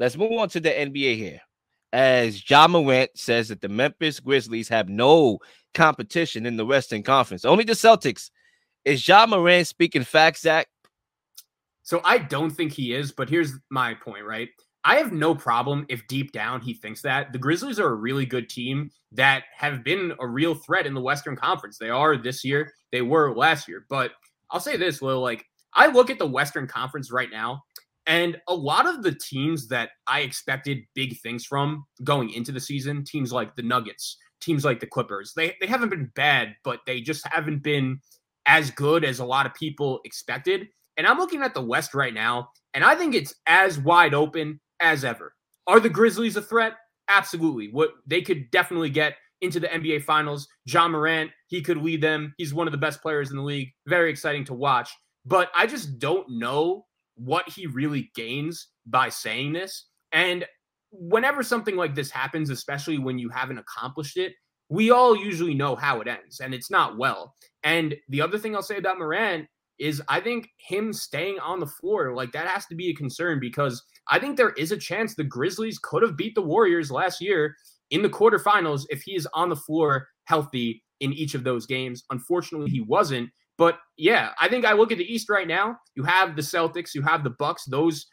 let's move on to the NBA here. As Ja Morant says that the Memphis Grizzlies have no competition in the Western Conference, only the Celtics. Is Ja Morant speaking facts, Zach? So I don't think he is, but here's my point, right? I have no problem if deep down he thinks that. The Grizzlies are a really good team that have been a real threat in the Western Conference. They are this year, they were last year. But I'll say this, Will, like I look at the Western Conference right now, and a lot of the teams that I expected big things from going into the season, teams like the Nuggets, teams like the Clippers, they, they haven't been bad, but they just haven't been as good as a lot of people expected. And I'm looking at the West right now, and I think it's as wide open as ever. Are the Grizzlies a threat? Absolutely. What they could definitely get into the NBA Finals. Ja Morant, he could lead them. He's one of the best players in the league. Very exciting to watch. But I just don't know what he really gains by saying this. And whenever something like this happens, especially when you haven't accomplished it, we all usually know how it ends, and it's not well. And the other thing I'll say about Morant is I think him staying on the floor, like that has to be a concern because I think there is a chance the Grizzlies could have beat the Warriors last year in the quarterfinals if he is on the floor healthy in each of those games. Unfortunately, he wasn't. But yeah, I think I look at the East right now. You have the Celtics, you have the Bucks. Those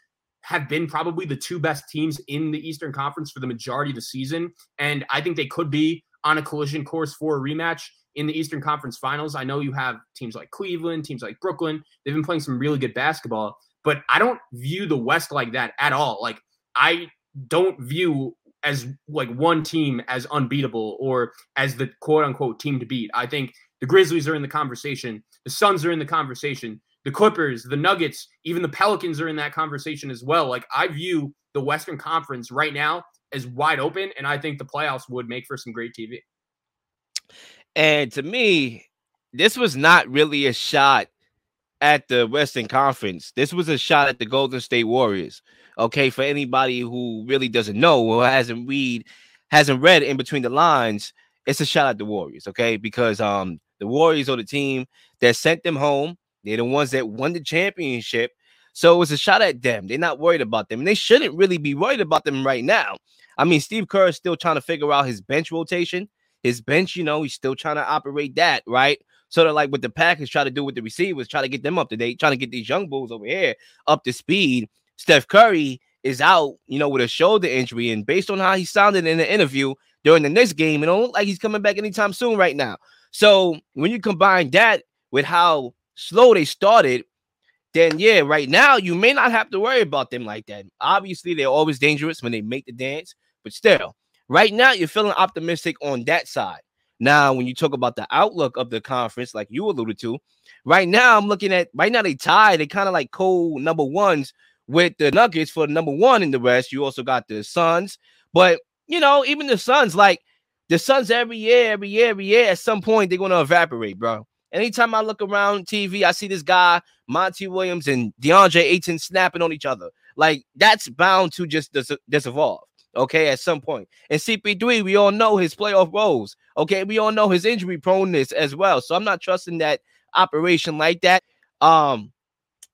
have been probably the two best teams in the Eastern Conference for the majority of the season. And I think they could be on a collision course for a rematch in the Eastern Conference Finals. I know you have teams like Cleveland, teams like Brooklyn. They've been playing some really good basketball, but I don't view the West like that at all. Like I don't view as like one team as unbeatable or as the quote unquote team to beat. I think the Grizzlies are in the conversation. The Suns are in the conversation. The Clippers, the Nuggets, even the Pelicans are in that conversation as well. Like I view the Western Conference right now as wide open, and I think the playoffs would make for some great TV. And to me, this was not really a shot at the Western Conference. This was a shot at the Golden State Warriors. Okay, for anybody who really doesn't know or hasn't read hasn't read in between the lines, it's a shot at the Warriors, okay? Because um the Warriors are the team that sent them home. They're the ones that won the championship. So it was a shot at them. They're not worried about them. And they shouldn't really be worried about them right now. I mean, Steve Kerr is still trying to figure out his bench rotation his bench, you know, he's still trying to operate that, right? Sort of like what the Packers try to do with the receivers, try to get them up to date, trying to get these young bulls over here up to speed. Steph Curry is out, you know, with a shoulder injury. And based on how he sounded in the interview during the next game, it don't look like he's coming back anytime soon right now. So when you combine that with how slow they started, then yeah, right now you may not have to worry about them like that. Obviously, they're always dangerous when they make the dance, but still, Right now, you're feeling optimistic on that side. Now, when you talk about the outlook of the conference, like you alluded to, right now I'm looking at right now they tie. They kind of like co number ones with the Nuggets for number one in the West. You also got the Suns, but you know, even the Suns, like the Suns every year, every year, every year, at some point they're gonna evaporate, bro. Anytime I look around TV, I see this guy, Monty Williams and DeAndre Ayton snapping on each other. Like that's bound to just dis- disevolve okay, at some point. And CP3, we all know his playoff roles. Okay, we all know his injury proneness as well. So I'm not trusting that operation like that. Um,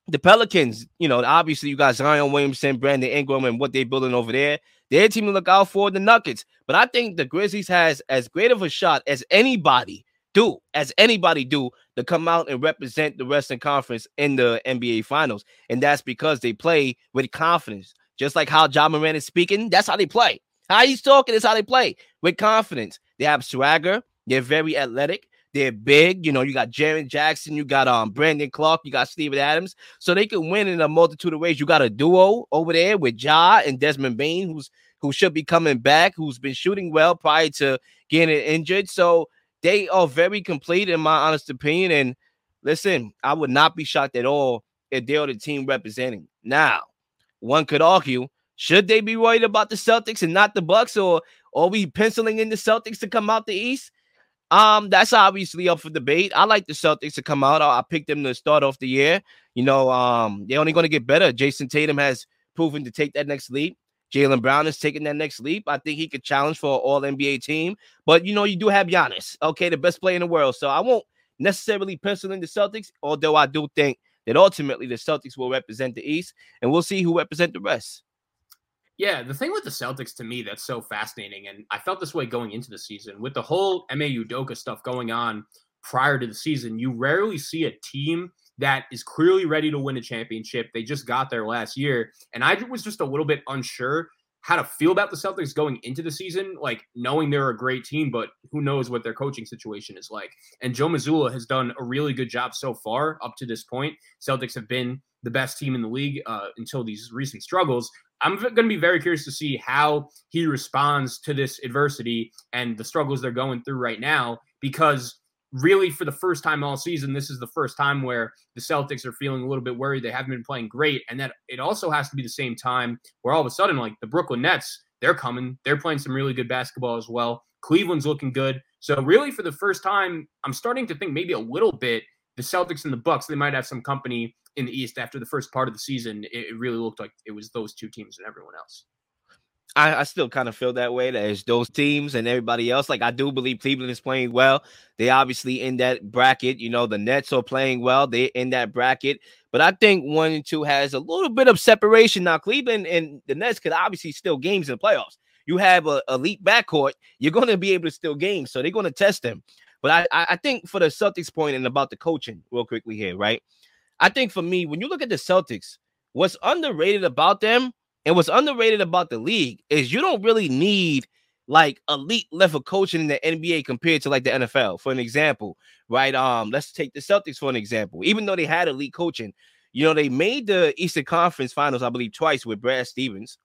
the Pelicans, you know, obviously you got Zion Williamson, Brandon Ingram, and what they're building over there. Their team to look out for the Nuggets. But I think the Grizzlies has as great of a shot as anybody do, as anybody do, to come out and represent the Western Conference in the NBA Finals. And that's because they play with confidence. Just like how Ja Morant is speaking, that's how they play. How he's talking is how they play with confidence. They have swagger. They're very athletic. They're big. You know, you got Jaren Jackson, you got um Brandon Clarke, you got Steven Adams. So they can win in a multitude of ways. You got a duo over there with Ja and Desmond Bane, who's who should be coming back, who's been shooting well prior to getting injured. So they are very complete, in my honest opinion. And listen, I would not be shocked at all if they're the team representing. Now, one could argue, should they be worried about the Celtics and not the Bucks, or are we penciling in the Celtics to come out the East? Um, that's obviously up for debate. I like the Celtics to come out. I, picked them to start off the year. You know, um, they're only going to get better. Jayson Tatum has proven to take that next leap. Jaylen Brown is taking that next leap. I think he could challenge for an all NBA team. But you know, you do have Giannis, okay, the best player in the world. So I won't necessarily pencil in the Celtics, although I do think that ultimately the Celtics will represent the East, and we'll see who represent the rest. Yeah, the thing with the Celtics to me that's so fascinating, and I felt this way going into the season with the whole Ime Udoka stuff going on prior to the season. You rarely see a team that is clearly ready to win a championship. They just got there last year, and I was just a little bit unsure how to feel about the Celtics going into the season, like knowing they're a great team, but who knows what their coaching situation is like. And Joe Mazzulla has done a really good job so far up to this point. Celtics have been the best team in the league uh, until these recent struggles. I'm going to be very curious to see how he responds to this adversity and the struggles they're going through right now because really for the first time all season, this is the first time where the Celtics are feeling a little bit worried. They haven't been playing great. And that it also has to be the same time where all of a sudden, like the Brooklyn Nets, they're coming. They're playing some really good basketball as well. Cleveland's looking good. So really for the first time, I'm starting to think maybe a little bit the Celtics and the Bucks, they might have some company in the East after the first part of the season. It, really looked like it was those two teams and everyone else. I, I, still kind of feel that way. That it's those teams and everybody else. Like I do believe Cleveland is playing well. They obviously in that bracket. You know, the Nets are playing well. They in that bracket. But I think one and two has a little bit of separation now. Cleveland and the Nets could obviously still games in the playoffs. You have a elite backcourt. You're going to be able to still games, so they're going to test them. But I, I think for the Celtics point and about the coaching, real quickly here, right? I think for me, when you look at the Celtics, what's underrated about them and what's underrated about the league is you don't really need like elite level coaching in the NBA compared to like the NFL. For an example, right? Um, let's take the Celtics for an example. Even though they had elite coaching, you know, they made the Eastern Conference Finals, I believe, twice with Brad Stevens.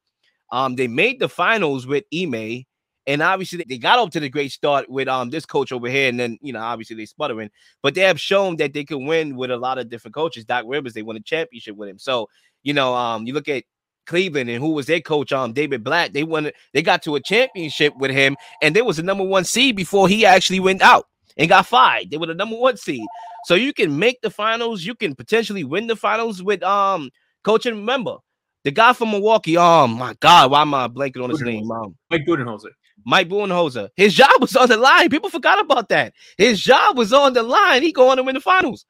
Um, they made the finals with Ime, and obviously they got up to the great start with um this coach over here, and then you know obviously they sputtering, but they have shown that they can win with a lot of different coaches. Doc Rivers, they won a championship with him. So you know, um, you look at Cleveland and who was their coach, um, David Blatt. They won, they got to a championship with him, and they was the number one seed before he actually went out and got fired. They were the number one seed. So you can make the finals, you can potentially win the finals with um coaching. Remember, the guy from Milwaukee, oh my god, why am I blanking on his name? Um, Mike Budenholzer. Mike Budenholzer. His job was on the line. People forgot about that. His job was on the line. He going to win the finals,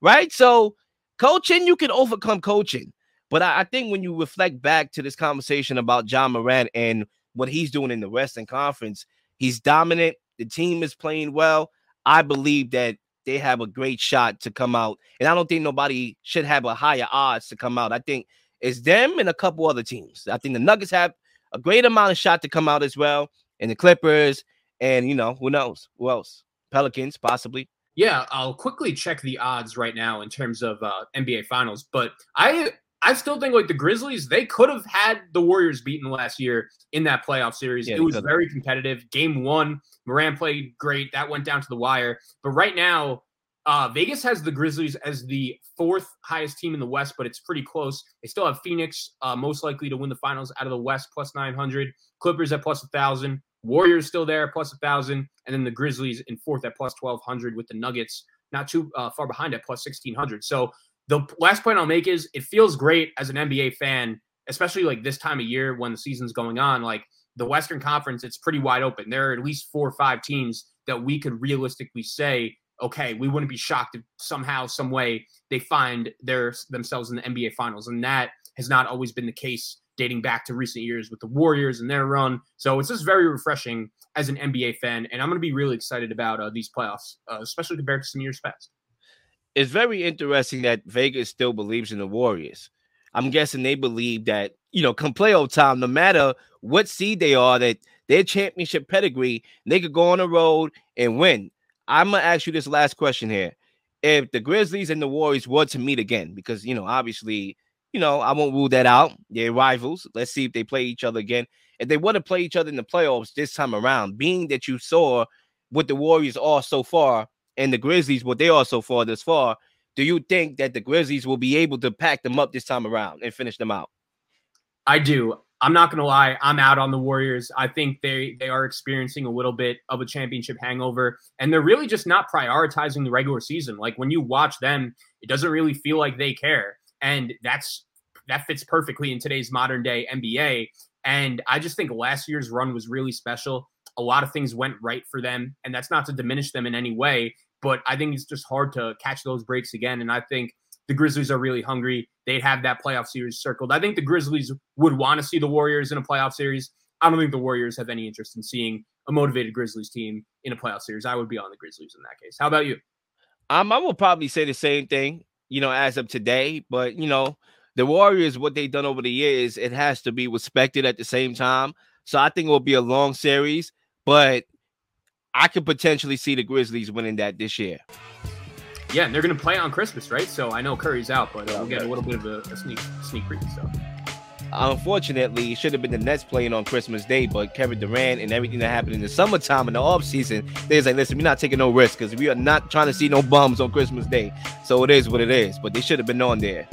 right? So coaching, you can overcome coaching. But I, I, think when you reflect back to this conversation about Ja Morant and what he's doing in the Western Conference, he's dominant. The team is playing well. I believe that they have a great shot to come out. And I don't think nobody should have a higher odds to come out. I think it's them and a couple other teams. I think the Nuggets have a great amount of shot to come out as well, and the Clippers, and you know, who knows? Who else? Pelicans, possibly. Yeah, I'll quickly check the odds right now in terms of uh, NBA Finals, but I I still think like the Grizzlies, they could have had the Warriors beaten last year in that playoff series. Yeah, it was very competitive. Game one, Morant played great. That went down to the wire. But right now, uh, Vegas has the Grizzlies as the fourth highest team in the West, but it's pretty close. They still have Phoenix, uh, most likely to win the finals out of the West, plus 900. Clippers at plus 1,000. Warriors still there, plus 1,000. And then the Grizzlies in fourth at plus 1,200 with the Nuggets not too uh, far behind at plus 1,600. So the last point I'll make is it feels great as an NBA fan, especially like this time of year when the season's going on. Like the Western Conference, it's pretty wide open. There are at least four or five teams that we could realistically say, okay, we wouldn't be shocked if somehow, some way they find their themselves in the NBA Finals, and that has not always been the case dating back to recent years with the Warriors and their run. So it's just very refreshing as an NBA fan, and I'm going to be really excited about uh, these playoffs, uh, especially compared to some years past it's very interesting that Vegas still believes in the Warriors. I'm guessing they believe that, you know, come playoff time, no matter what seed they are, that their championship pedigree, they could go on the road and win. I'm gonna ask you this last question here. If the Grizzlies and the Warriors were to meet again, because you know, obviously, you know, I won't rule that out. They're rivals. Let's see if they play each other again. If they want to play each other in the playoffs this time around, being that you saw what the Warriors are so far, and the Grizzlies, what they are so far this far, do you think that the Grizzlies will be able to pack them up this time around and finish them out? I do. I'm not gonna lie, I'm out on the Warriors. I think they they are experiencing a little bit of a championship hangover, and they're really just not prioritizing the regular season. Like when you watch them, it doesn't really feel like they care, and that's that fits perfectly in today's modern day NBA. And I just think last year's run was really special. A lot of things went right for them, and that's not to diminish them in any way but I think it's just hard to catch those breaks again. And I think the Grizzlies are really hungry. They'd have that playoff series circled. I think the Grizzlies would want to see the Warriors in a playoff series. I don't think the Warriors have any interest in seeing a motivated Grizzlies team in a playoff series. I would be on the Grizzlies in that case. How about you? Um, I will probably say the same thing, you know, as of today. But you know, the Warriors, what they've done over the years, it has to be respected at the same time. So I think it will be a long series, but I could potentially see the Grizzlies winning that this year. Yeah, and they're going to play on Christmas, right? So I know Curry's out, but uh, we'll get a little bit of a, a sneak sneak preview So. Unfortunately, it should have been the Nets playing on Christmas Day, but Kevin Durant and everything that happened in the summertime and the offseason, they're like, listen, we're not taking no risk because we are not trying to see no bums on Christmas Day. So it is what it is, but they should have been on there.